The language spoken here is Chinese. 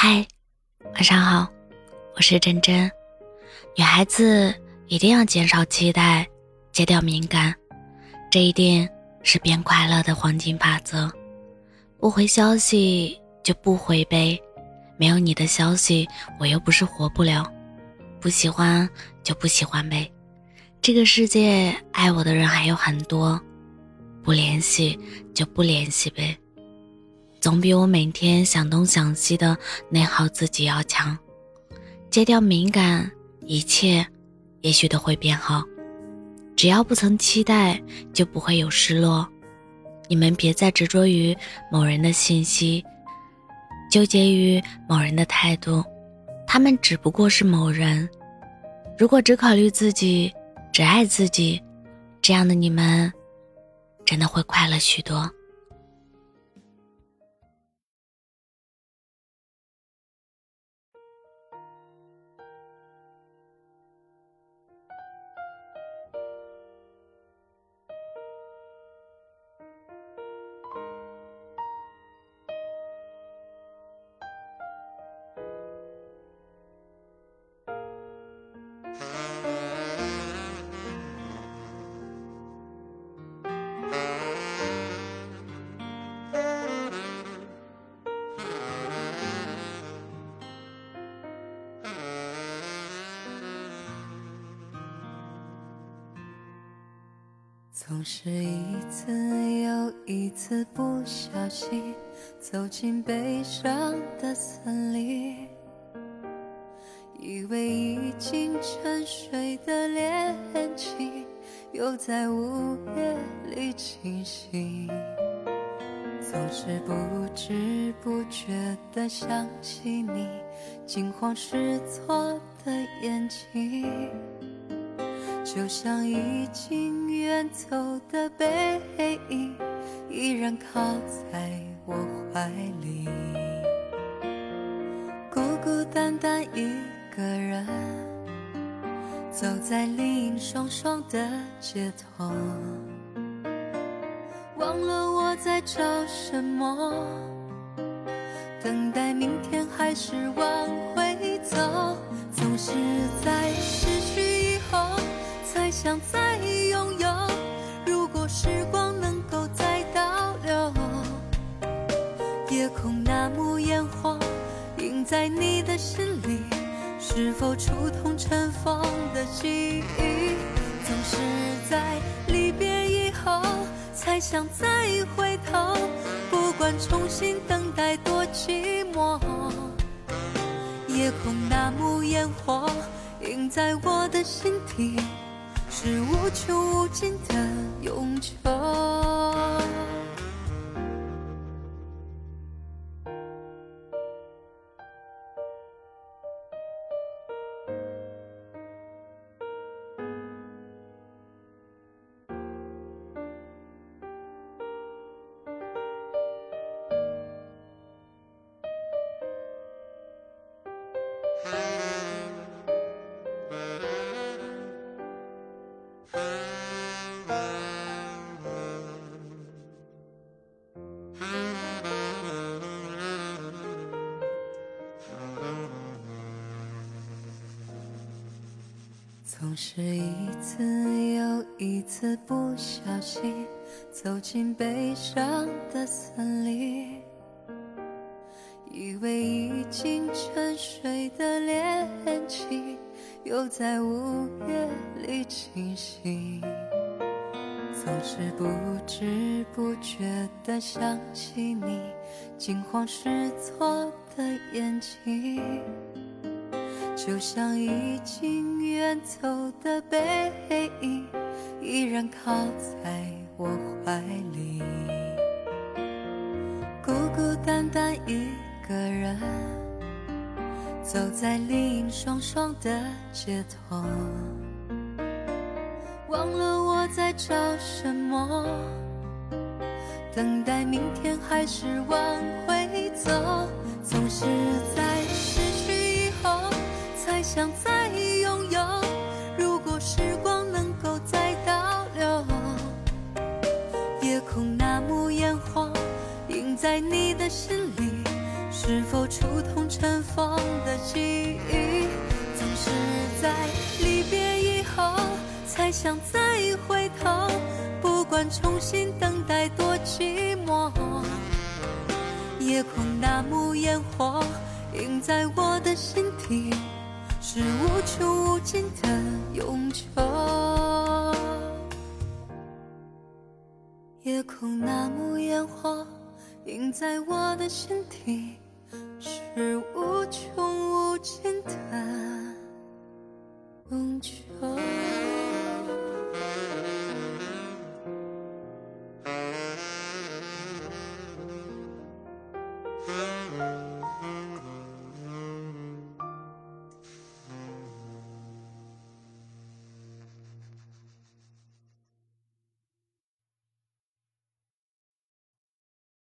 嗨，晚上好，我是真真。女孩子一定要减少期待，戒掉敏感，这一定是变快乐的黄金法则。不回消息就不回呗，没有你的消息，我又不是活不了。不喜欢就不喜欢呗，这个世界爱我的人还有很多。不联系就不联系呗。总比我每天想东想西的内耗自己要强。戒掉敏感，一切也许都会变好。只要不曾期待，就不会有失落。你们别再执着于某人的信息，纠结于某人的态度，他们只不过是某人。如果只考虑自己，只爱自己，这样的你们，真的会快乐许多。总是一次又一次不小心走进悲伤的森林，以为已经沉睡的恋情又在午夜里惊醒。总是不知不觉地想起你惊慌失措的眼睛。就像已经远走的背影，依然靠在我怀里。孤孤单单一个人，走在林荫霜霜的街头，忘了我在找什么，等待明天还是往回走，总是在失去以后。想再拥有，如果时光能够再倒流，夜空那幕烟火映在你的心里，是否触痛尘封的记忆？总是在离别以后才想再回头，不管重新等待多寂寞，夜空那幕烟火映在我的心底。是无穷无尽的永久。总是一次又一次不小心走进悲伤的森林，以为已经沉睡的恋情又在午夜里惊醒。总是不知不觉地想起你惊慌失措的眼睛。就像已经远走的背影，依然靠在我怀里。孤孤单单一个人，走在林荫霜霜的街头，忘了我在找什么，等待明天还是往回走，总是在失去以后。想再拥有，如果时光能够再倒流，夜空那幕烟火映在你的心里，是否触痛尘封的记忆？总是在离别以后才想再回头，不管重新等待多寂寞。夜空那幕烟火映在我的心底，是无穷无尽的永久。夜空那幕烟火映在我的心底，是无穷无尽的永久。